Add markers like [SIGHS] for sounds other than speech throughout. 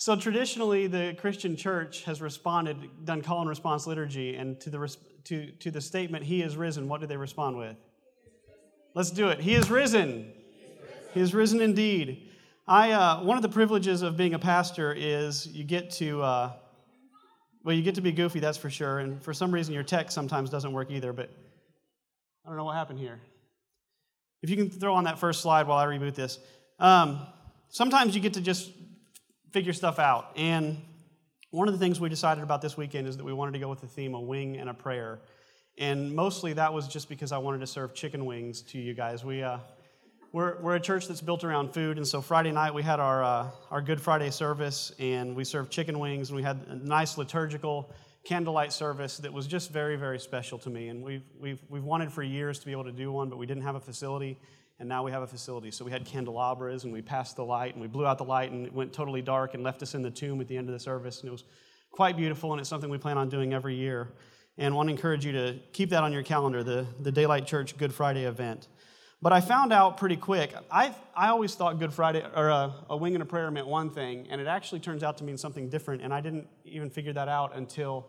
So traditionally, the Christian church has responded, done call and response liturgy, and to the, to, to the statement, He is risen, what do they respond with? Let's do it. He is risen. He is risen indeed. I, uh, one of the privileges of being a pastor is you get to, uh, well, you get to be goofy, that's for sure. And for some reason, your tech sometimes doesn't work either, but I don't know what happened here. If you can throw on that first slide while I reboot this. Um, sometimes you get to just figure stuff out. And one of the things we decided about this weekend is that we wanted to go with the theme a wing and a prayer. And mostly that was just because I wanted to serve chicken wings to you guys. We, uh, we're, we're a church that's built around food, and so Friday night we had our, uh, our Good Friday service, and we served chicken wings, and we had a nice liturgical candlelight service that was just very, very special to me. And we've, we've, we've wanted for years to be able to do one, but we didn't have a facility and now we have a facility. So we had candelabras and we passed the light and we blew out the light and it went totally dark and left us in the tomb at the end of the service. And it was quite beautiful and it's something we plan on doing every year. And I want to encourage you to keep that on your calendar, the, the Daylight Church Good Friday event. But I found out pretty quick. I, I always thought Good Friday or a, a wing and a prayer meant one thing, and it actually turns out to mean something different. And I didn't even figure that out until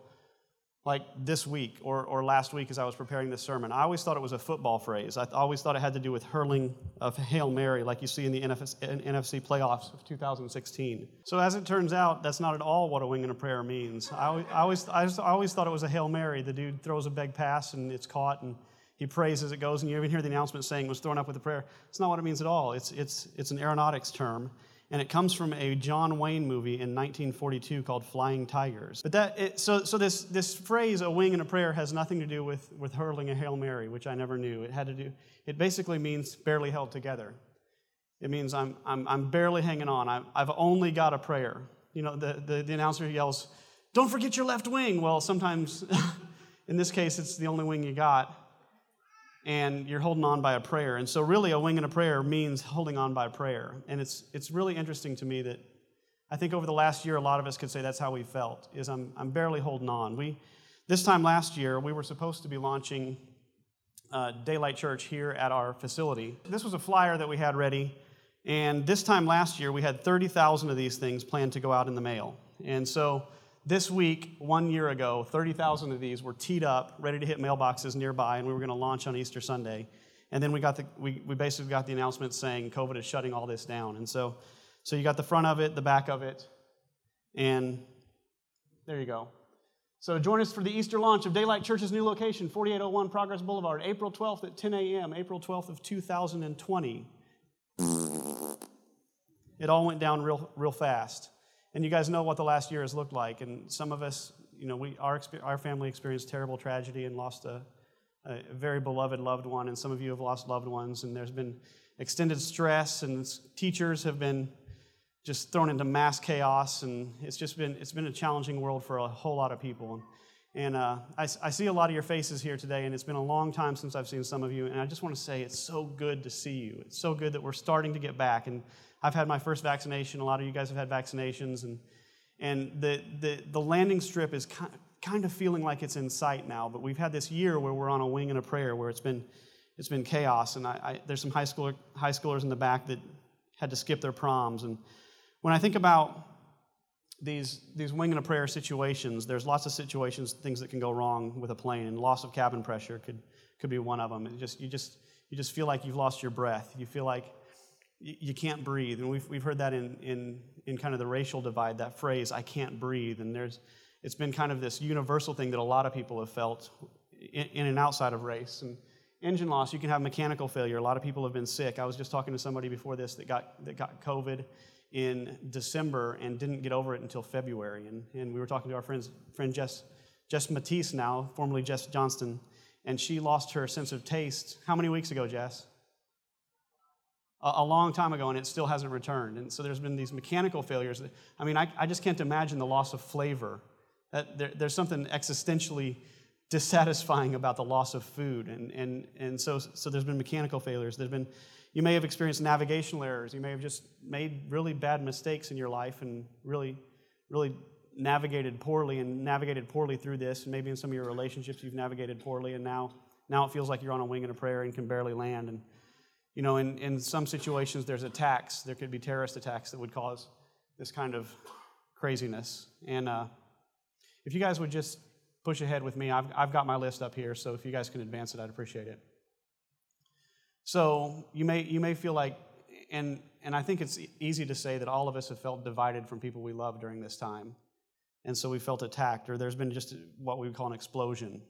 like this week or, or last week as I was preparing this sermon. I always thought it was a football phrase. I always thought it had to do with hurling of Hail Mary, like you see in the NFC playoffs of 2016. So, as it turns out, that's not at all what a wing and a prayer means. I always, I always, I always thought it was a Hail Mary. The dude throws a big pass and it's caught, and he prays as it goes, and you even hear the announcement saying was thrown up with a prayer. It's not what it means at all. It's, it's, it's an aeronautics term and it comes from a John Wayne movie in 1942 called Flying Tigers. But that, it, so, so this, this phrase, a wing and a prayer, has nothing to do with, with hurling a Hail Mary, which I never knew. It had to do, it basically means barely held together. It means I'm, I'm, I'm barely hanging on. i I've only got a prayer. You know, the, the, the announcer yells, don't forget your left wing. Well, sometimes, [LAUGHS] in this case, it's the only wing you got and you're holding on by a prayer. And so, really, a wing and a prayer means holding on by prayer. And it's, it's really interesting to me that I think over the last year, a lot of us could say that's how we felt, is I'm, I'm barely holding on. We, this time last year, we were supposed to be launching uh, Daylight Church here at our facility. This was a flyer that we had ready. And this time last year, we had 30,000 of these things planned to go out in the mail. And so this week, one year ago, 30,000 of these were teed up, ready to hit mailboxes nearby, and we were going to launch on Easter Sunday. And then we, got the, we, we basically got the announcement saying COVID is shutting all this down. And so, so you got the front of it, the back of it, and there you go. So join us for the Easter launch of Daylight Church's new location, 4801 Progress Boulevard, April 12th at 10 a.m., April 12th of 2020. It all went down real, real fast. And you guys know what the last year has looked like. And some of us, you know, we, our, our family experienced terrible tragedy and lost a, a very beloved loved one. And some of you have lost loved ones. And there's been extended stress, and teachers have been just thrown into mass chaos. And it's just been, it's been a challenging world for a whole lot of people. And uh, I, I, see a lot of your faces here today, and it's been a long time since I've seen some of you. And I just want to say it's so good to see you. It's so good that we're starting to get back. And I've had my first vaccination. A lot of you guys have had vaccinations. And, and the, the, the landing strip is kind of feeling like it's in sight now. But we've had this year where we're on a wing and a prayer where it's been, it's been chaos. And I, I, there's some high, schooler, high schoolers in the back that had to skip their proms. And when I think about these, these wing and a prayer situations, there's lots of situations, things that can go wrong with a plane. And loss of cabin pressure could, could be one of them. It just, you, just, you just feel like you've lost your breath. You feel like you can't breathe. And we've, we've heard that in, in, in kind of the racial divide, that phrase, I can't breathe. And there's, it's been kind of this universal thing that a lot of people have felt in, in and outside of race. And engine loss, you can have mechanical failure. A lot of people have been sick. I was just talking to somebody before this that got, that got COVID in December and didn't get over it until February. And, and we were talking to our friends, friend Jess, Jess Matisse now, formerly Jess Johnston, and she lost her sense of taste. How many weeks ago, Jess? A long time ago and it still hasn't returned. And so there's been these mechanical failures. I mean, I, I just can't imagine the loss of flavor. That there, there's something existentially dissatisfying about the loss of food. And, and, and so, so there's been mechanical failures. There's been, you may have experienced navigational errors. You may have just made really bad mistakes in your life and really, really navigated poorly and navigated poorly through this. And maybe in some of your relationships you've navigated poorly and now, now it feels like you're on a wing and a prayer and can barely land. And, you know, in, in some situations, there's attacks. There could be terrorist attacks that would cause this kind of craziness. And uh, if you guys would just push ahead with me, I've, I've got my list up here, so if you guys can advance it, I'd appreciate it. So you may, you may feel like, and, and I think it's easy to say that all of us have felt divided from people we love during this time. And so we felt attacked, or there's been just what we would call an explosion.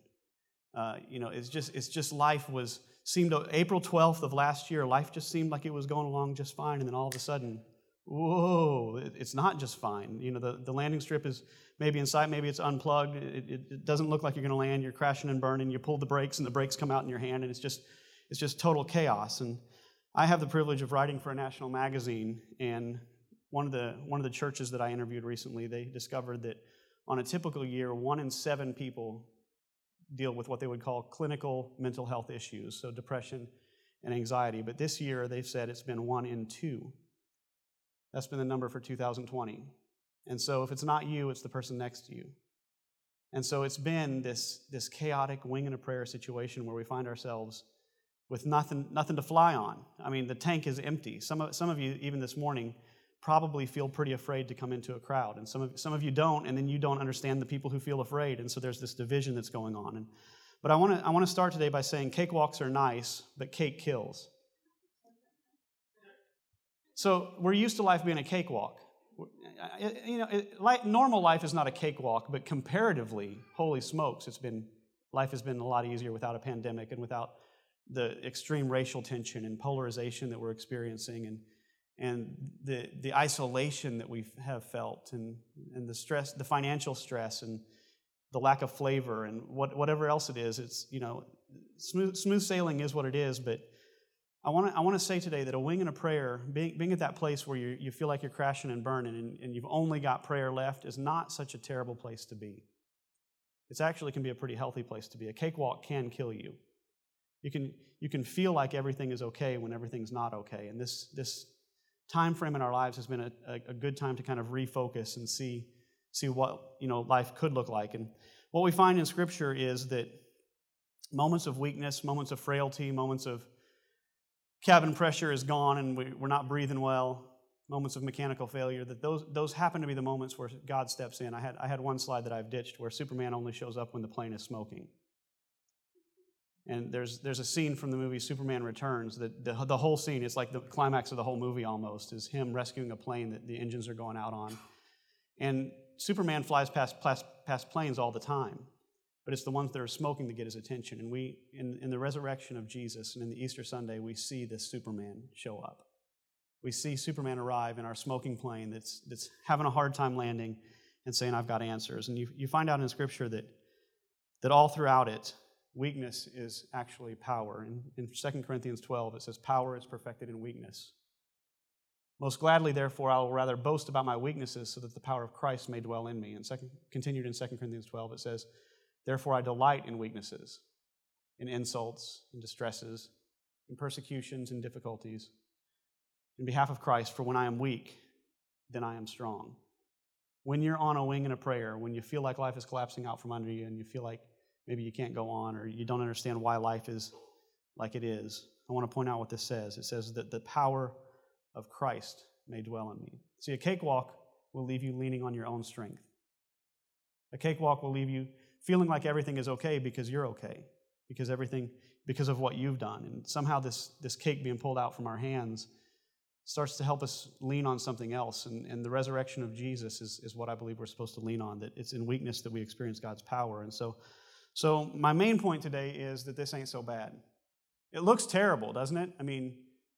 Uh, you know, it's just, it's just life was, seemed, April 12th of last year, life just seemed like it was going along just fine. And then all of a sudden, whoa, it's not just fine. You know, the, the landing strip is maybe in sight, maybe it's unplugged. It, it, it doesn't look like you're going to land. You're crashing and burning. You pull the brakes, and the brakes come out in your hand, and it's just, it's just total chaos. And I have the privilege of writing for a national magazine, and one of the one of the churches that I interviewed recently, they discovered that on a typical year, one in seven people deal with what they would call clinical mental health issues, so depression and anxiety. But this year, they've said it's been one in two. That's been the number for 2020. And so if it's not you, it's the person next to you. And so it's been this, this chaotic wing and a prayer situation where we find ourselves with nothing, nothing to fly on. I mean, the tank is empty. Some of, some of you, even this morning, probably feel pretty afraid to come into a crowd. And some of, some of you don't, and then you don't understand the people who feel afraid. And so there's this division that's going on. And, but I want to I wanna start today by saying cakewalks are nice, but cake kills. So we're used to life being a cakewalk. You know, it, like, normal life is not a cakewalk, but comparatively, holy smokes, it's been life has been a lot easier without a pandemic and without the extreme racial tension and polarization that we're experiencing and and the, the isolation that we have felt and, and the stress, the financial stress and the lack of flavor and what, whatever else it is, it's, you know, smooth, smooth sailing is what it is, but I want to I wanna say today that a wing and a prayer, being, being at that place where you you feel like you're crashing and burning and, and you've only got prayer left is not such a terrible place to be. It actually can be a pretty healthy place to be. A cakewalk can kill you. You can, you can feel like everything is okay when everything's not okay. And this, this time frame in our lives has been a, a, good time to kind of refocus and see, see what you know, life could look like. And what we find in Scripture is that moments of weakness, moments of frailty, moments of cabin pressure is gone and we, we're not breathing well, moments of mechanical failure, that those, those happen to be the moments where God steps in. I had, I had one slide that I've ditched where Superman only shows up when the plane is smoking. And there's, there's a scene from the movie Superman Returns that the, the whole scene, it's like the climax of the whole movie almost, is him rescuing a plane that the engines are going out on. And Superman flies past, past, past planes all the time, but it's the ones that are smoking that get his attention. And we, in, in the resurrection of Jesus and in the Easter Sunday, we see this Superman show up. We see Superman arrive in our smoking plane that's, that's having a hard time landing and saying, I've got answers. And you, you find out in Scripture that, that all throughout it, weakness is actually power. In, in 2 Corinthians 12, it says, Power is perfected in weakness. Most gladly, therefore, I will rather boast about my weaknesses so that the power of Christ may dwell in me. And second, continued in 2 Corinthians 12, it says, Therefore, I delight in weaknesses, in insults, in distresses, in persecutions, and difficulties, in behalf of Christ, for when I am weak, then I am strong. When you're on a wing in a prayer, when you feel like life is collapsing out from under you and you feel like maybe you can't go on or you don't understand why life is like it is, I want to point out what this says. It says that the power of Christ may dwell in me. See, a cakewalk will leave you leaning on your own strength. A cakewalk will leave you feeling like everything is okay because you're okay, because everything, because of what you've done. And somehow this, this cake being pulled out from our hands starts to help us lean on something else. And, and the resurrection of Jesus is, is what I believe we're supposed to lean on, that it's in weakness that we experience God's power. And so so, my main point today is that this ain't so bad. It looks terrible, doesn't it? I mean,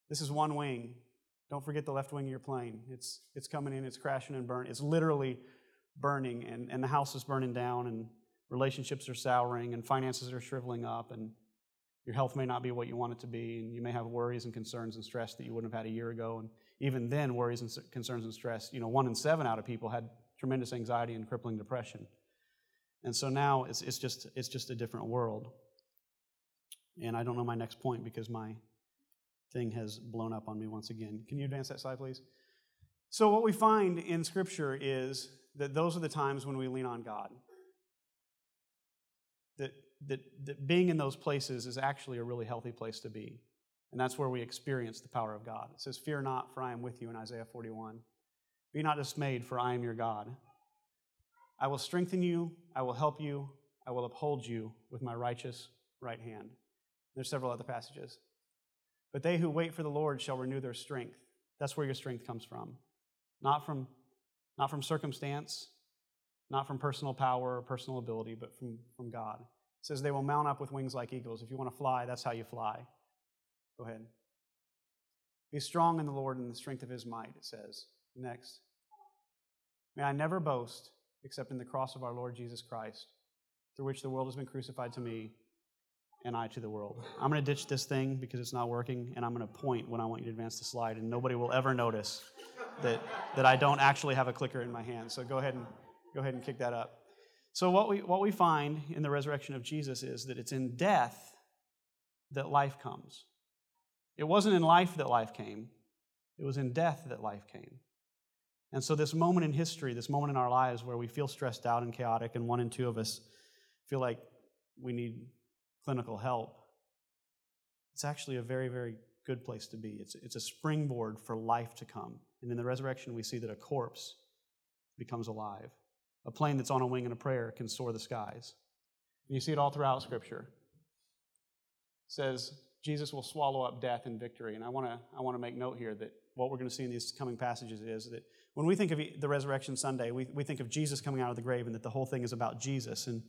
this is one wing. Don't forget the left wing of your plane. It's, it's coming in, it's crashing and burning. It's literally burning, and, and the house is burning down, and relationships are souring, and finances are shriveling up, and your health may not be what you want it to be, and you may have worries and concerns and stress that you wouldn't have had a year ago. And even then, worries and concerns and stress, you know, one in seven out of people had tremendous anxiety and crippling depression. And so now it's, it's, just, it's just a different world. And I don't know my next point because my thing has blown up on me once again. Can you advance that slide, please? So, what we find in Scripture is that those are the times when we lean on God. That, that, that being in those places is actually a really healthy place to be. And that's where we experience the power of God. It says, Fear not, for I am with you in Isaiah 41. Be not dismayed, for I am your God. I will strengthen you, I will help you, I will uphold you with my righteous right hand. There's several other passages. But they who wait for the Lord shall renew their strength. That's where your strength comes from. Not from, not from circumstance, not from personal power or personal ability, but from, from God. It says they will mount up with wings like eagles. If you want to fly, that's how you fly. Go ahead. Be strong in the Lord and the strength of his might, it says. Next. May I never boast except in the cross of our Lord Jesus Christ, through which the world has been crucified to me and I to the world. I'm going to ditch this thing because it's not working, and I'm going to point when I want you to advance the slide, and nobody will ever notice that, that I don't actually have a clicker in my hand. So go ahead and go ahead and kick that up. So what we what we find in the resurrection of Jesus is that it's in death that life comes. It wasn't in life that life came. It was in death that life came. And so, this moment in history, this moment in our lives where we feel stressed out and chaotic, and one and two of us feel like we need clinical help, it's actually a very, very good place to be. It's, it's a springboard for life to come. And in the resurrection, we see that a corpse becomes alive. A plane that's on a wing and a prayer can soar the skies. And you see it all throughout Scripture. It says Jesus will swallow up death in victory. And I want to I want to make note here that what we're going to see in these coming passages is that when we think of the resurrection Sunday, we, we think of Jesus coming out of the grave and that the whole thing is about Jesus. And,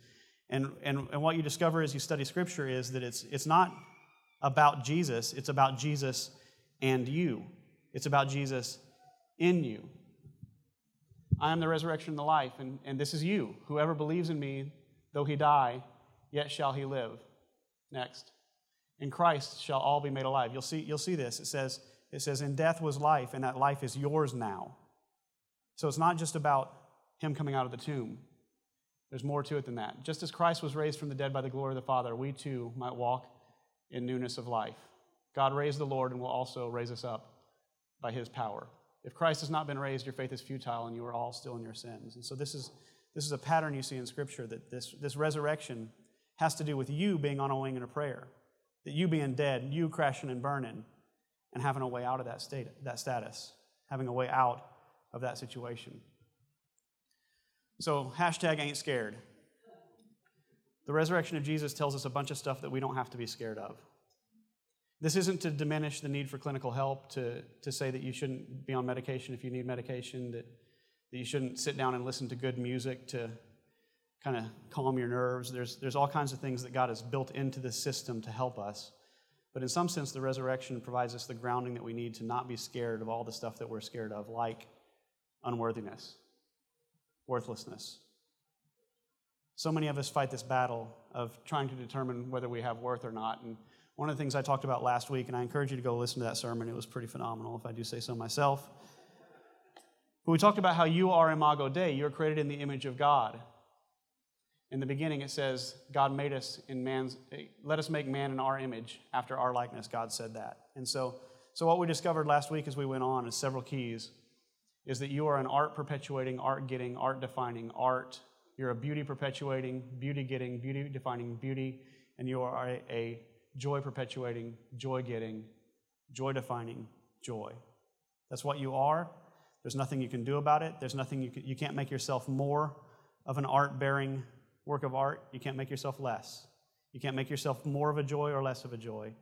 and, and, and what you discover as you study Scripture is that it's, it's not about Jesus, it's about Jesus and you. It's about Jesus in you. I am the resurrection and the life, and, and this is you. Whoever believes in me, though he die, yet shall he live. Next. In Christ shall all be made alive. You'll see, you'll see this. It says, it says, In death was life, and that life is yours now. So it's not just about him coming out of the tomb. There's more to it than that. Just as Christ was raised from the dead by the glory of the Father, we too might walk in newness of life. God raised the Lord and will also raise us up by his power. If Christ has not been raised, your faith is futile and you are all still in your sins. And so this is, this is a pattern you see in Scripture that this, this resurrection has to do with you being on a wing in a prayer, that you being dead, you crashing and burning, and having a way out of that, state, that status, having a way out of that situation. So, hashtag ain't scared. The resurrection of Jesus tells us a bunch of stuff that we don't have to be scared of. This isn't to diminish the need for clinical help, to, to say that you shouldn't be on medication if you need medication, that, that you shouldn't sit down and listen to good music to kind of calm your nerves. There's, there's all kinds of things that God has built into the system to help us. But in some sense, the resurrection provides us the grounding that we need to not be scared of all the stuff that we're scared of, like unworthiness, worthlessness. So many of us fight this battle of trying to determine whether we have worth or not. And one of the things I talked about last week, and I encourage you to go listen to that sermon, it was pretty phenomenal, if I do say so myself. But we talked about how you are imago Dei, you're created in the image of God. In the beginning, it says, God made us in man's, let us make man in our image, after our likeness. God said that. And so, so what we discovered last week as we went on is several keys is that you are an art perpetuating, art getting, art defining, art. You're a beauty perpetuating, beauty getting, beauty defining, beauty, and you are a, a joy perpetuating, joy getting, joy defining, joy. That's what you are. There's nothing you can do about it. There's nothing you can, you can't make yourself more of an art bearing work of art. You can't make yourself less. You can't make yourself more of a joy or less of a joy.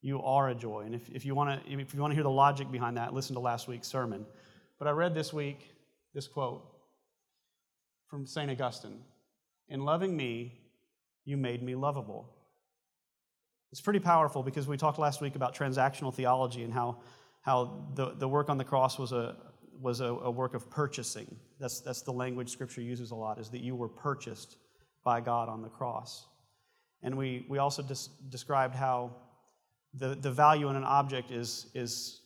You are a joy. And if, if you want to if you want to hear the logic behind that, listen to last week's sermon. But I read this week this quote from St. Augustine In loving me, you made me lovable. It's pretty powerful because we talked last week about transactional theology and how, how the, the work on the cross was, a, was a, a work of purchasing. That's, that's the language Scripture uses a lot, is that you were purchased by God on the cross. And we, we also described how the, the value in an object is, is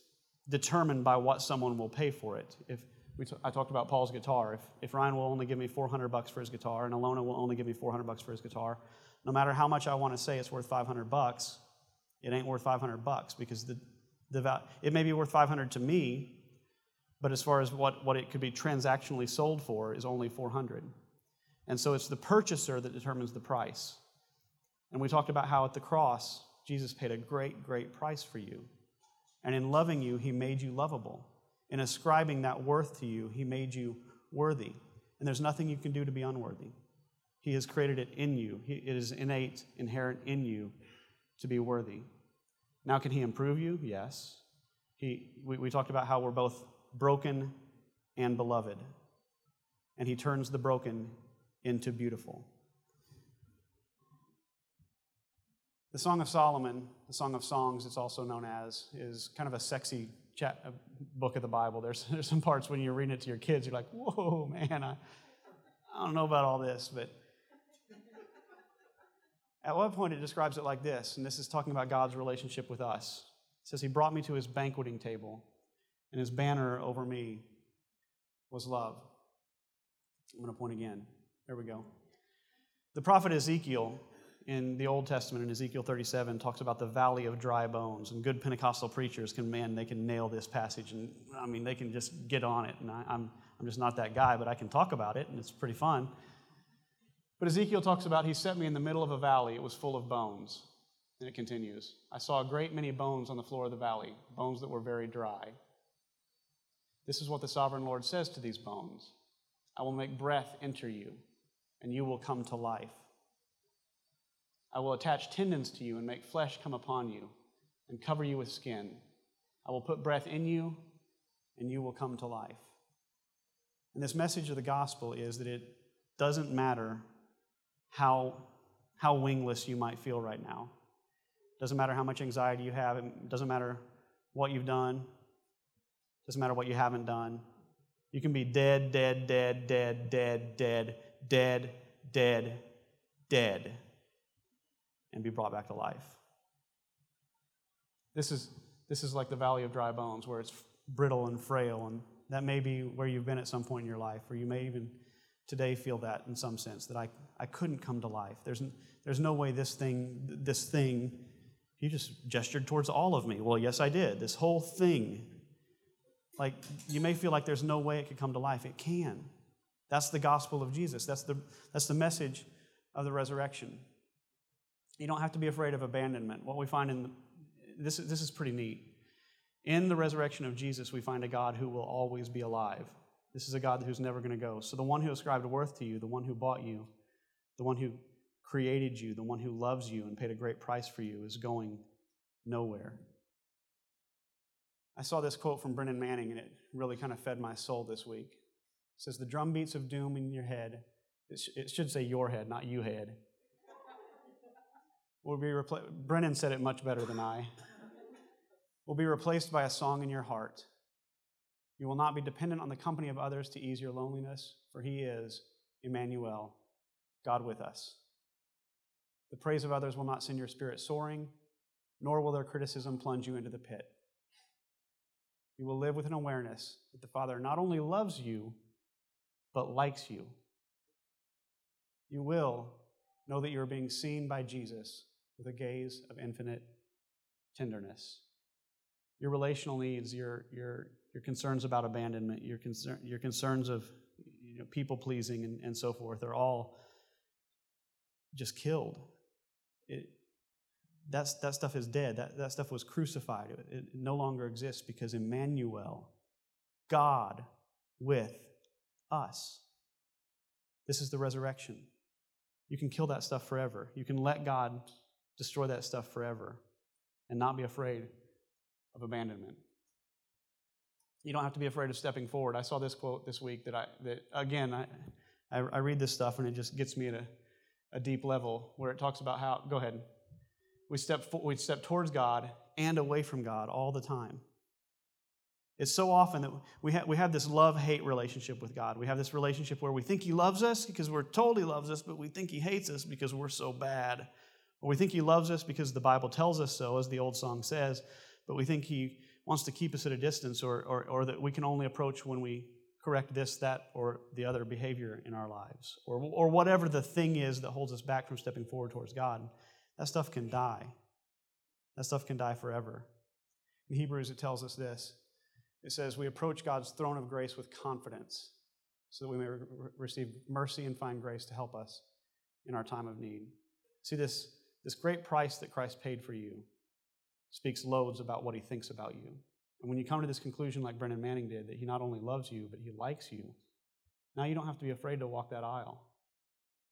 determined by what someone will pay for it. If we t- I talked about Paul's guitar. If, if Ryan will only give me 400 bucks for his guitar and Alona will only give me 400 bucks for his guitar, no matter how much I want to say it's worth 500 bucks, it ain't worth 500 bucks because the, the it may be worth 500 to me, but as far as what, what it could be transactionally sold for is only 400. And so it's the purchaser that determines the price. And we talked about how at the cross, Jesus paid a great, great price for you. And in loving you, he made you lovable. In ascribing that worth to you, He made you worthy. And there's nothing you can do to be unworthy. He has created it in you, it is innate, inherent in you to be worthy. Now, can He improve you? Yes. He, we, we talked about how we're both broken and beloved. And He turns the broken into beautiful. The Song of Solomon, the Song of Songs, it's also known as, is kind of a sexy chat, uh, book of the Bible. There's, [LAUGHS] there's some parts when you're reading it to your kids, you're like, whoa, man, I, I don't know about all this, but at one point it describes it like this, and this is talking about God's relationship with us. It says, He brought me to his banqueting table, and his banner over me was love. I'm going to point again. There we go. The prophet Ezekiel in the Old Testament in Ezekiel 37 talks about the valley of dry bones. And good Pentecostal preachers can, man, they can nail this passage. And I mean, they can just get on it. And I, I'm, I'm just not that guy, but I can talk about it, and it's pretty fun. But Ezekiel talks about he set me in the middle of a valley. It was full of bones. And it continues I saw a great many bones on the floor of the valley, bones that were very dry. This is what the sovereign Lord says to these bones I will make breath enter you, and you will come to life. I will attach tendons to you and make flesh come upon you and cover you with skin. I will put breath in you, and you will come to life. And this message of the gospel is that it doesn't matter how, how wingless you might feel right now. It doesn't matter how much anxiety you have. It doesn't matter what you've done. It doesn't matter what you haven't done. You can be dead, dead, dead, dead, dead, dead, dead, dead, dead, and be brought back to life. This is, this is like the valley of dry bones, where it's brittle and frail, and that may be where you've been at some point in your life, or you may even today feel that in some sense, that I, I couldn't come to life. There's, there's no way this thing, this thing, he just gestured towards all of me. Well, yes, I did. This whole thing. Like, you may feel like there's no way it could come to life. It can. That's the gospel of Jesus. That's the, that's the message of the resurrection. You don't have to be afraid of abandonment. What we find in the, this, this is pretty neat. In the resurrection of Jesus, we find a God who will always be alive. This is a God who's never going to go. So, the one who ascribed worth to you, the one who bought you, the one who created you, the one who loves you and paid a great price for you, is going nowhere. I saw this quote from Brennan Manning, and it really kind of fed my soul this week. It says, The drum beats of doom in your head, it, it should say your head, not you head, will be replaced. Brennan said it much better than I. Will be replaced by a song in your heart. You will not be dependent on the company of others to ease your loneliness, for He is Emmanuel, God with us. The praise of others will not send your spirit soaring, nor will their criticism plunge you into the pit. You will live with an awareness that the Father not only loves you, but likes you. You will know that you are being seen by Jesus with a gaze of infinite tenderness. Your relational needs, your, your, your concerns about abandonment, your, concern, your concerns of you know, people pleasing and, and so forth are all just killed. It, that's, that stuff is dead. That, that stuff was crucified. It, it no longer exists because Emmanuel, God with us. This is the resurrection. You can kill that stuff forever. You can let God destroy that stuff forever and not be afraid of abandonment. You don't have to be afraid of stepping forward. I saw this quote this week that I that again I I, I read this stuff and it just gets me at a, a deep level where it talks about how go ahead we step we step towards God and away from God all the time. It's so often that we have, we have this love hate relationship with God. We have this relationship where we think He loves us because we're told He loves us, but we think He hates us because we're so bad. We think He loves us because the Bible tells us so, as the old song says, but we think He wants to keep us at a distance or, or, or that we can only approach when we correct this, that, or the other behavior in our lives, or, or whatever the thing is that holds us back from stepping forward towards God. That stuff can die. That stuff can die forever. In Hebrews, it tells us this it says, We approach God's throne of grace with confidence so that we may re- receive mercy and find grace to help us in our time of need. See, this, this great price that Christ paid for you speaks loads about what he thinks about you And when you come to this conclusion, like Brennan Manning did, that he not only loves you, but he likes you, now you don't have to be afraid to walk that aisle.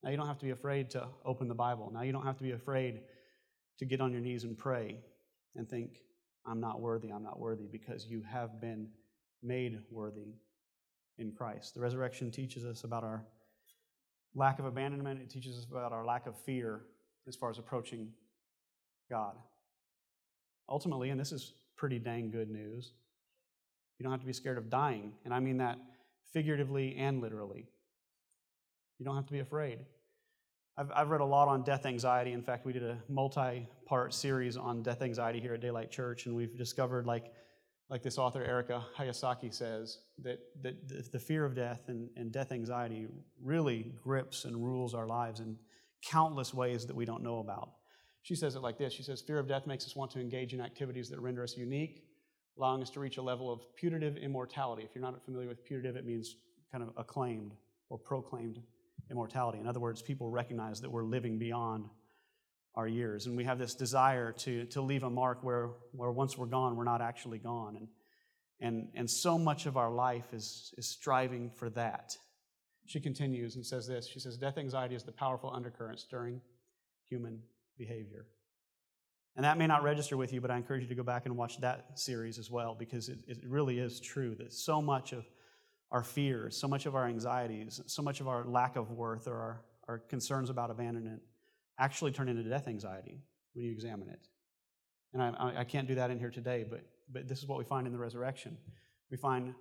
Now you don't have to be afraid to open the Bible. Now you don't have to be afraid to get on your knees and pray and think, I'm not worthy, I'm not worthy, because you have been made worthy in Christ. The resurrection teaches us about our lack of abandonment, it teaches us about our lack of fear as far as approaching God. Ultimately, and this is pretty dang good news. You don't have to be scared of dying, and I mean that figuratively and literally. You don't have to be afraid. I've, I've read a lot on death anxiety. In fact, we did a multi part series on death anxiety here at Daylight Church, and we've discovered, like, like this author, Erika Hayasaki, says, that, that the fear of death and, and death anxiety really grips and rules our lives in countless ways that we don't know about. She says it like this She says, Fear of death makes us want to engage in activities that render us unique, allowing us to reach a level of putative immortality. If you're not familiar with putative, it means kind of acclaimed or proclaimed immortality. In other words, people recognize that we're living beyond our years. And we have this desire to, to leave a mark where, where once we're gone, we're not actually gone. And, and, and so much of our life is, is striving for that. She continues and says this She says, Death anxiety is the powerful undercurrent stirring human behavior. And that may not register with you, but I encourage you to go back and watch that series as well because it, it really is true that so much of our fears, so much of our anxieties, so much of our lack of worth or our, our concerns about abandonment actually turn into death anxiety when you examine it. And I, I can't do that in here today, but, but this is what we find in the resurrection. We find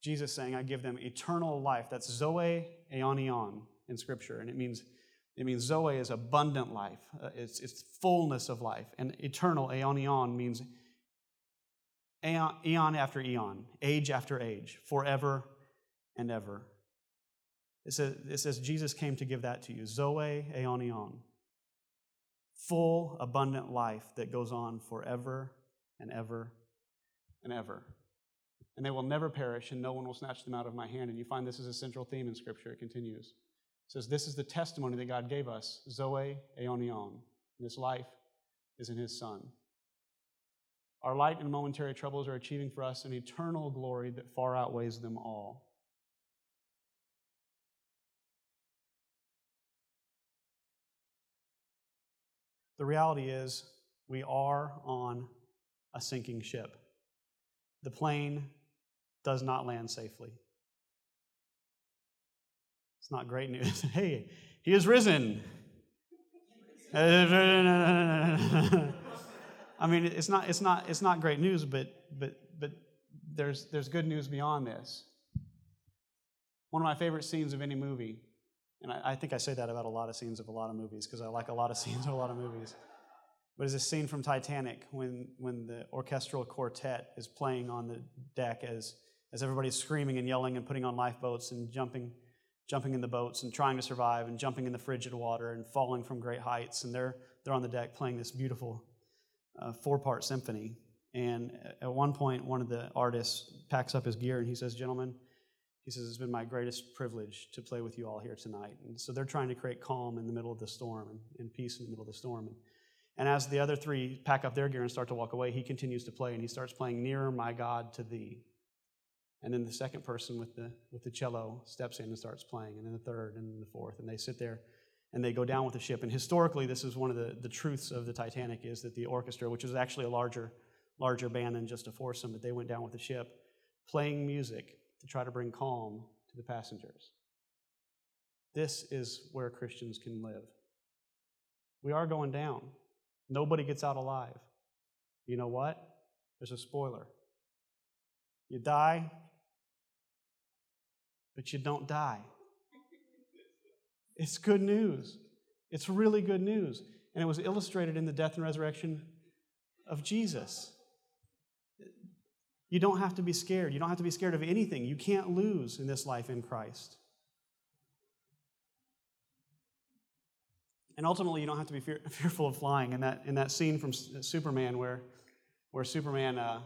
Jesus saying, I give them eternal life. That's Zoe aionion in Scripture, and it means it means Zoe is abundant life, uh, it's, it's fullness of life. And eternal, aionion, means aeon, eon after eon, age after age, forever and ever. It says, it says Jesus came to give that to you Zoe aionion. Full, abundant life that goes on forever and ever and ever. And they will never perish, and no one will snatch them out of my hand. And you find this is a central theme in Scripture. It continues says, This is the testimony that God gave us, Zoe Aionion. This life is in his Son. Our light and momentary troubles are achieving for us an eternal glory that far outweighs them all. The reality is, we are on a sinking ship. The plane does not land safely. It's not great news. [LAUGHS] hey, he is risen. [LAUGHS] I mean, it's not, it's not, it's not great news, but, but, but there's, there's good news beyond this. One of my favorite scenes of any movie, and I, I think I say that about a lot of scenes of a lot of movies because I like a lot of [LAUGHS] scenes of a lot of movies. But is a scene from Titanic when, when the orchestral quartet is playing on the deck as, as everybody's screaming and yelling and putting on lifeboats and jumping jumping in the boats and trying to survive and jumping in the frigid water and falling from great heights. And they're, they're on the deck playing this beautiful uh, four part symphony. And at one point, one of the artists packs up his gear and he says, Gentlemen, he says, It's been my greatest privilege to play with you all here tonight. And so they're trying to create calm in the middle of the storm and, and peace in the middle of the storm. And, and as the other three pack up their gear and start to walk away, he continues to play and he starts playing Nearer, My God, to Thee. And then the second person with the, with the cello steps in and starts playing, and then the third, and then the fourth. And they sit there and they go down with the ship. And historically, this is one of the, the truths of the Titanic is that the orchestra, which was actually a larger, larger band than just a foursome, but they went down with the ship playing music to try to bring calm to the passengers. This is where Christians can live. We are going down. Nobody gets out alive. You know what? There's a spoiler. You die, but you don't die. It's good news. It's really good news. And it was illustrated in the death and resurrection of Jesus. You don't have to be scared. You don't have to be scared of anything. You can't lose in this life in Christ. And ultimately, you don't have to be fear, [LAUGHS] fearful of flying. In that, in that scene from Superman where, where Superman uh,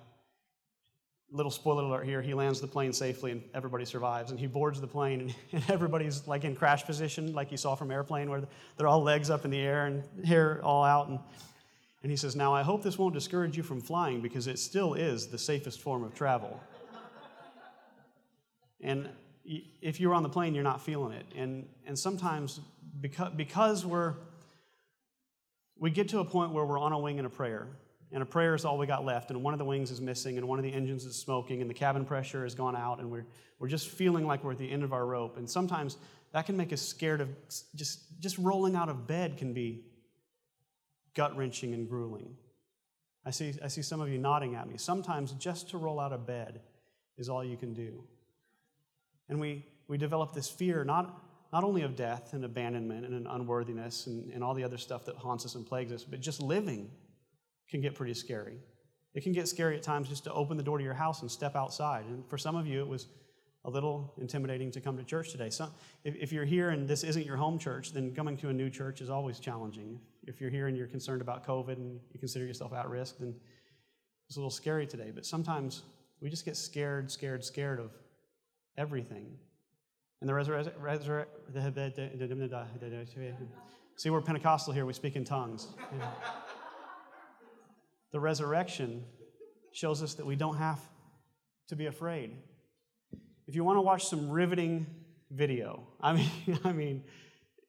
little spoiler alert here, he lands the plane safely and everybody survives. And he boards the plane and, [LAUGHS] and, everybody's like in crash position, like you saw from Airplane, where they're all legs up in the air and hair all out. And, And he says, Now I hope this won't discourage you from flying because it still is the safest form of travel. and if you're on the plane, you're not feeling it. And, and sometimes, because, because we're, we get to a point where we're on a wing in a prayer, and a prayer is all we got left, and one of the wings is missing, and one of the engines is smoking, and the cabin pressure has gone out, and we're, we're just feeling like we're at the end of our rope. And sometimes that can make us scared of just, just rolling out of bed can be gut wrenching and grueling. I see, I see some of you nodding at me. Sometimes just to roll out of bed is all you can do. And we, we develop this fear not, not only of death and abandonment and unworthiness and, and all the other stuff that haunts us and plagues us, but just living can get pretty scary. It can get scary at times just to open the door to your house and step outside. And for some of you, it was a little intimidating to come to church today. So if, if you're here and this isn't your home church, then coming to a new church is always challenging. If you're here and you're concerned about COVID and you consider yourself at risk, then it's a little scary today. But sometimes we just get scared, scared, scared of everything. And the resurrection, [LAUGHS] see, we're Pentecostal here, we speak in tongues. The resurrection shows us that we don't have to be afraid. If you want to watch some riveting video, I mean, [LAUGHS] I mean,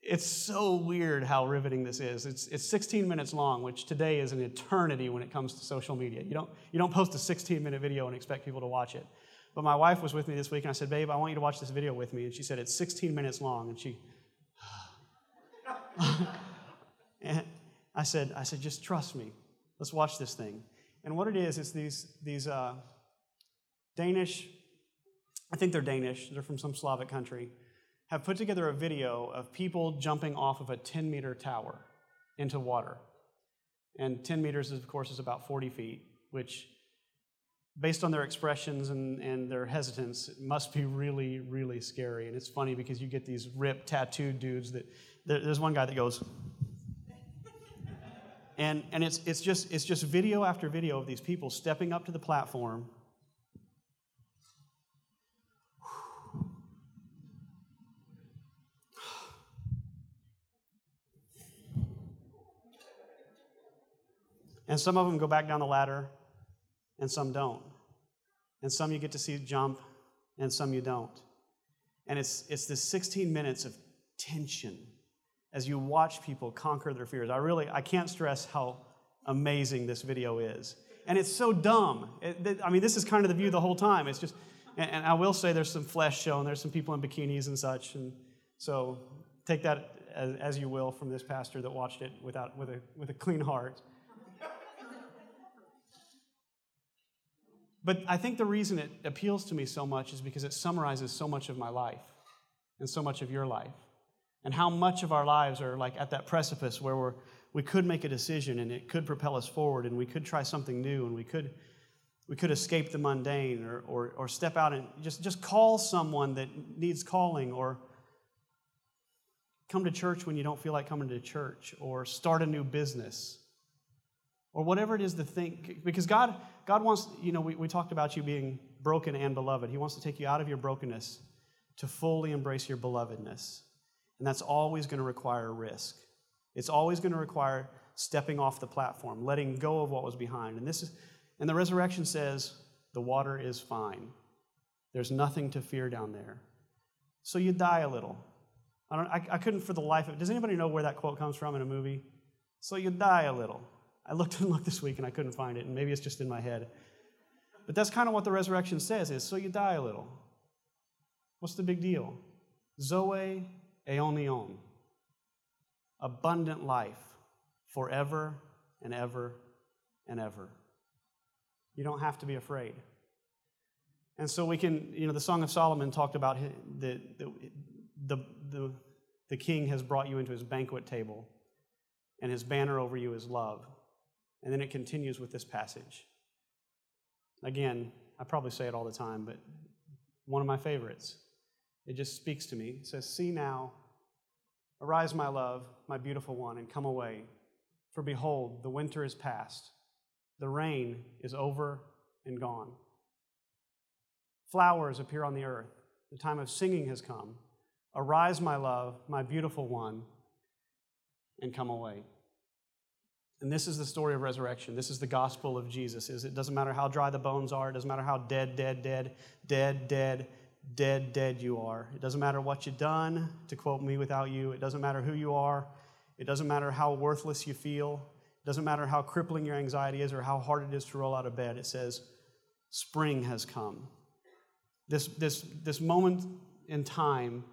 it's so weird how riveting this is. It's, it's 16 minutes long, which today is an eternity when it comes to social media. You don't, you don't post a 16 minute video and expect people to watch it. But my wife was with me this week, and I said, Babe, I want you to watch this video with me. And she said, It's 16 minutes long. And she, [SIGHS] [LAUGHS] and I said, I said, just trust me. Let's watch this thing. And what it is, is these, these uh, Danish, I think they're Danish, they're from some Slavic country have put together a video of people jumping off of a 10 meter tower into water. And 10 meters, of course, is about 40 feet, which, based on their expressions and, and their hesitance, must be really, really scary. And it's funny because you get these ripped, tattooed dudes that there's one guy that goes, and, and it's, it's, just, it's just video after video of these people stepping up to the platform And some of them go back down the ladder, and some don't. And some you get to see jump, and some you don't. And it's, it's this 16 minutes of tension as you watch people conquer their fears. I really, I can't stress how amazing this video is. And it's so dumb. It, I mean, this is kind of the view the whole time. It's just, and, and I will say there's some flesh shown, there's some people in bikinis and such. And so take that as, as you will from this pastor that watched it without, with, a, with a clean heart. But I think the reason it appeals to me so much is because it summarizes so much of my life and so much of your life. And how much of our lives are like at that precipice where we're, we could make a decision and it could propel us forward and we could try something new and we could, we could escape the mundane or, or, or step out and just, just call someone that needs calling or come to church when you don't feel like coming to church or start a new business or whatever it is to think because god god wants you know we, we talked about you being broken and beloved. He wants to take you out of your brokenness to fully embrace your belovedness and that's always going to require risk it's always going to require stepping off the platform letting go of what was behind and this is and the resurrection says the water is fine there's nothing to fear down there so you die a little i don't i, I couldn't for the life of it. does anybody know where that quote comes from in a movie so you die a little I looked [LAUGHS] and looked this week and I couldn't find it, and maybe it's just in my head. But that's kind of what the resurrection says is so you die a little. What's the big deal? Zoe aionion. Abundant life forever and ever and ever. You don't have to be afraid. And so we can, you know, the Song of Solomon talked about the, the, the, the, the king has brought you into his banquet table, and his banner over you is love. And then it continues with this passage. Again, I probably say it all the time, but one of my favorites. It just speaks to me. It says, See now, arise, my love, my beautiful one, and come away. For behold, the winter is past, the rain is over and gone. Flowers appear on the earth, the time of singing has come. Arise, my love, my beautiful one, and come away. And this is the story of resurrection. This is the gospel of Jesus. Is it doesn't matter how dry the bones are, it doesn't matter how dead, dead, dead, dead, dead, dead, dead you are. It doesn't matter what you've done, to quote me without you. It doesn't matter who you are. It doesn't matter how worthless you feel. It doesn't matter how crippling your anxiety is or how hard it is to roll out of bed. It says, Spring has come. This, this, this moment in time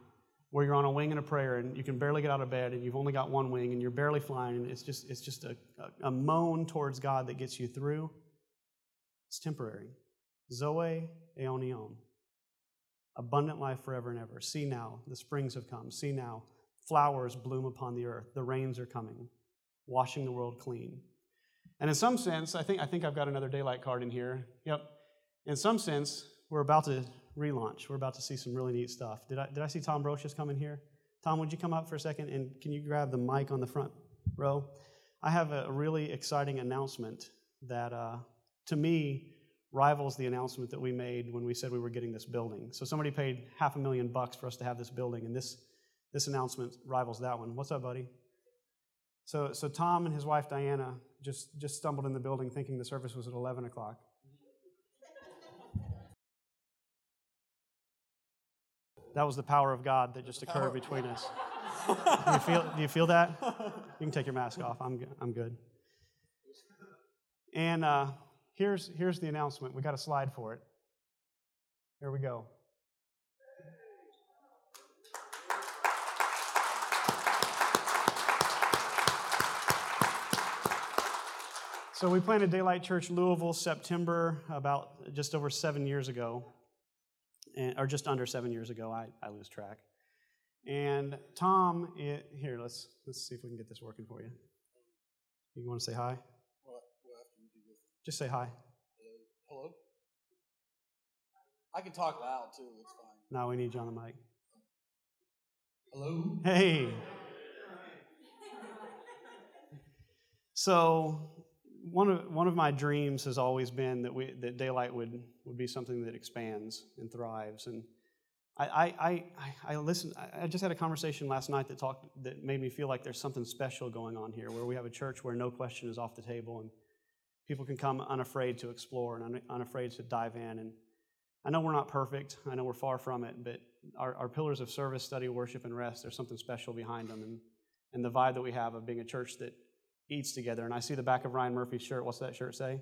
where you're on a wing and a prayer and you can barely get out of bed and you've only got one wing and you're barely flying and it's just, it's just a, a, a moan towards God that gets you through. It's temporary. Zoe aionion. Abundant life forever and ever. See now, the springs have come. See now, flowers bloom upon the earth. The rains are coming, washing the world clean. And in some sense, I think, I think I've got another daylight card in here. Yep. In some sense, we're about to relaunch. We're about to see some really neat stuff. Did I, did I see Tom Brocious coming here? Tom, would you come up for a second and can you grab the mic on the front row? I have a really exciting announcement that, uh, to me, rivals the announcement that we made when we said we were getting this building. So somebody paid half a million bucks for us to have this building, and this, this announcement rivals that one. What's up, buddy? So, so Tom and his wife Diana just, just stumbled in the building thinking the service was at 11 o'clock. That was the power of God that just occurred between us. do, you feel, do you feel that? You can take your mask off. I'm, I'm good. And uh, here's, here's the announcement. We got a slide for it. Here we go. So we planted Daylight Church Louisville September about just over seven years ago or just under seven years ago. I, I lose track. And Tom, it, here, let's, let's see if we can get this working for you. You want to say hi? What, what do with Just say hi. Hello? Hello? I can talk loud too, it's fine. No, we need you on the mic. Hello? Hey. So one of, one of my dreams has always been that, we, that daylight would, would be something that expands and thrives. And I, I, I, I listened, I just had a conversation last night that, talked, that made me feel like there's something special going on here, where we have a church where no question is off the table and people can come unafraid to explore and unafraid to dive in. And I know we're not perfect, I know we're far from it, but our, our pillars of service, study, worship, and rest, there's something special behind them. And, and the vibe that we have of being a church that eats together. And I see the back of Ryan Murphy's shirt. What's that shirt say?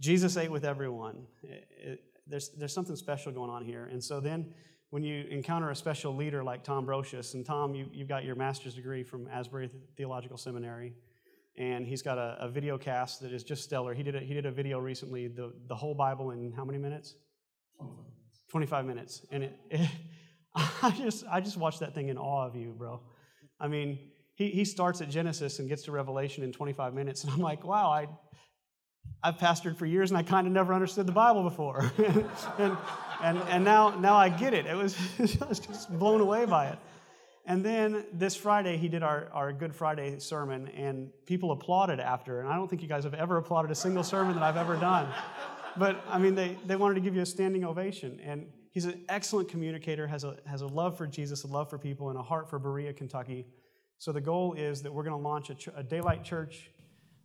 Jesus ate with everyone. It, it, there's, there's something special going on here. And so then when you encounter a special leader like Tom Brocious, and Tom, you, you've got your master's degree from Asbury Theological Seminary, and he's got a, a video cast that is just stellar. He did a, he did a video recently, the, the whole Bible in how many minutes? 25 minutes. And it, it [LAUGHS] I, just, I just watched that thing in awe of you, bro. I mean, he, he starts at Genesis and gets to Revelation in 25 minutes. And I'm like, wow, I, I've pastored for years and I kind of never understood the Bible before. [LAUGHS] and, and, and now, now I get it. It was, [LAUGHS] I was just blown away by it. And then this Friday, he did our, our Good Friday sermon, and people applauded after. And I don't think you guys have ever applauded a single sermon that I've ever done. But I mean, they, they wanted to give you a standing ovation. And he's an excellent communicator, has a, has a love for Jesus, a love for people, and a heart for Berea, Kentucky. So the goal is that we're going to launch a, ch- a daylight church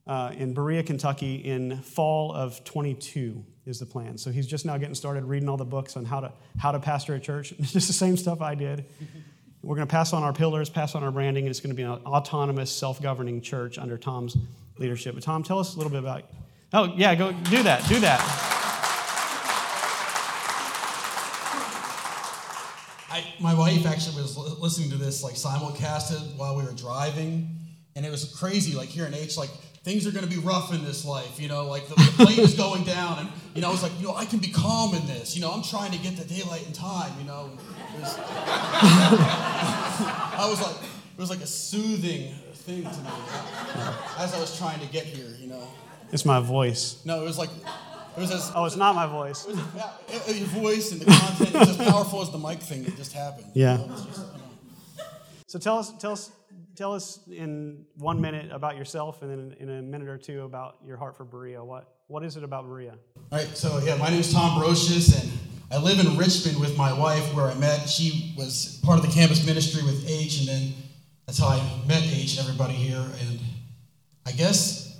uh, in Berea, Kentucky in fall of 22 is the plan. So he's just now getting started reading all the books on how to, how to pastor a church. It's [LAUGHS] just the same stuff I did. We're going to pass on our pillars, pass on our branding, and it's going to be an autonomous, self-governing church under Tom's leadership. But Tom, tell us a little bit about. Oh yeah, go do that. Do that. I, my wife actually was listening to this like simulcasted while we were driving, and it was crazy. Like here in H, like things are going to be rough in this life. You know, like the, the plane is going down, and you know, I was like, you know, I can be calm in this. You know, I'm trying to get the daylight in time. You know, was, I was like, it was like a soothing thing to me uh, as I was trying to get here. You know, it's my voice. No, it was like it was as, oh, it's not my voice. Was, yeah, your voice and the content is as powerful as the mic thing that just happened. Yeah. You know, just, you know. So tell us, tell us, tell us in one minute about yourself, and then in a minute or two about your heart for Berea. What what is it about Berea? All right. So yeah, my name is Tom Brocious, and I live in Richmond with my wife, where I met. She was part of the campus ministry with H, and then that's how I met H and everybody here. And I guess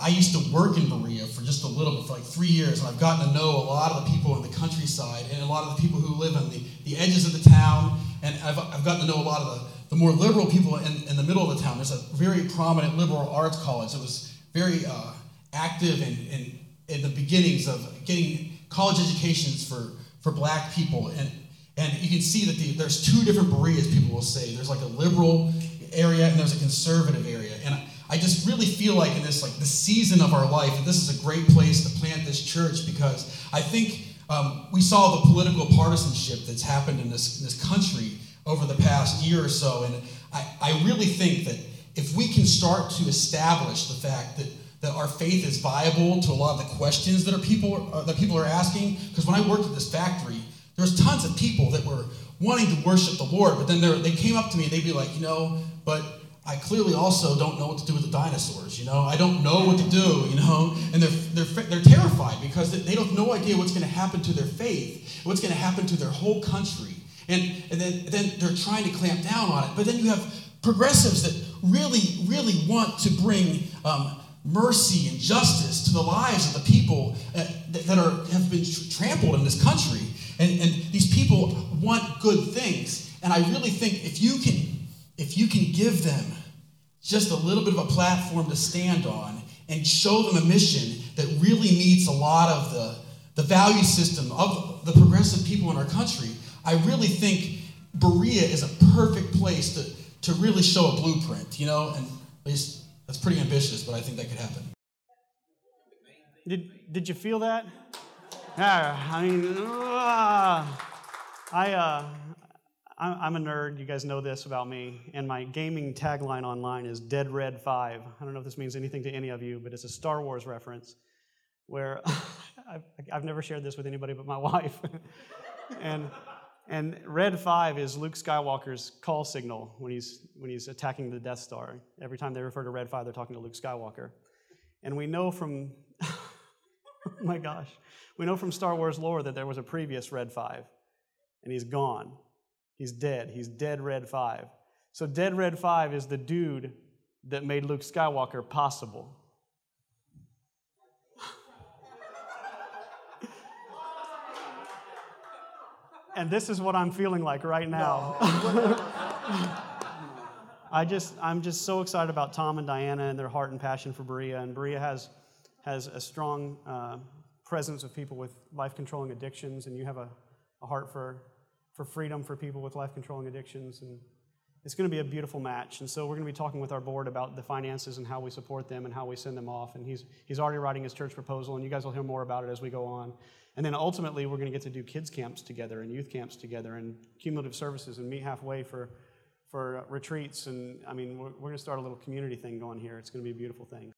I used to work in Berea for just a little bit, for like three years, and I've gotten to know a lot of the people in the countryside and a lot of the people who live on the, the edges of the town, and I've, I've gotten to know a lot of the, the more liberal people in, in the middle of the town. There's a very prominent liberal arts college that was very uh, active in, in, in the beginnings of getting college educations for, for black people. And, and you can see that the, there's two different Bereas, people will say. There's like a liberal area and there's a conservative area. And I, just really feel like in this like the season of our life, this is a great place to plant this church because I think um, we saw the political partisanship that's happened in this, in this country over the past year or so. And I, I really think that if we can start to establish the fact that that our faith is viable to a lot of the questions that are people uh, that people are asking. Because when I worked at this factory, there was tons of people that were wanting to worship the Lord, but then they came up to me and they'd be like, you know, but I clearly also don't know what to do with the dinosaurs. You know, I don't know what to do. You know, and they're they're they're terrified because they don't have no idea what's going to happen to their faith, what's going to happen to their whole country, and and then then they're trying to clamp down on it. But then you have progressives that really really want to bring. Um, mercy and justice to the lives of the people uh, that are, have been trampled in this country. And, and these people want good things. And I really think if you can, if you can give them just a little bit of a platform to stand on and show them a mission that really meets a lot of the, the value system of the progressive people in our country, I really think Berea is a perfect place to, to really show a blueprint, you know, and at least that's pretty ambitious, but I think that could happen. Did, did you feel that? Yeah, I mean, uh, I, uh, I'm a nerd. You guys know this about me. And my gaming tagline online is Dead Red 5. I don't know if this means anything to any of you, but it's a Star Wars reference where [LAUGHS] I've, I've never shared this with anybody but my [LAUGHS] wife. and and red 5 is Luke Skywalker's call signal when he's, when he's attacking the Death Star. Every time they refer to red 5, they're talking to Luke Skywalker. And we know from, [LAUGHS] oh my gosh, we know from Star Wars lore that there was a previous red 5, and he's gone. He's dead. He's dead red 5. So, dead red 5 is the dude that made Luke Skywalker possible. And this is what I'm feeling like right now. [LAUGHS] I just, I'm just so excited about Tom and Diana and their heart and passion for Berea. And Berea has, has a strong uh, presence of people with life controlling addictions, and you have a, a heart for, for freedom for people with life controlling addictions. And it's going to be a beautiful match. And so we're going to be talking with our board about the finances and how we support them and how we send them off. And he's, he's already writing his church proposal, and you guys will hear more about it as we go on. And then ultimately, we're going to get to do kids' camps together and youth camps together and cumulative services and meet halfway for, for retreats. And I mean, we're, we're going to start a little community thing going here. It's going to be a beautiful thing.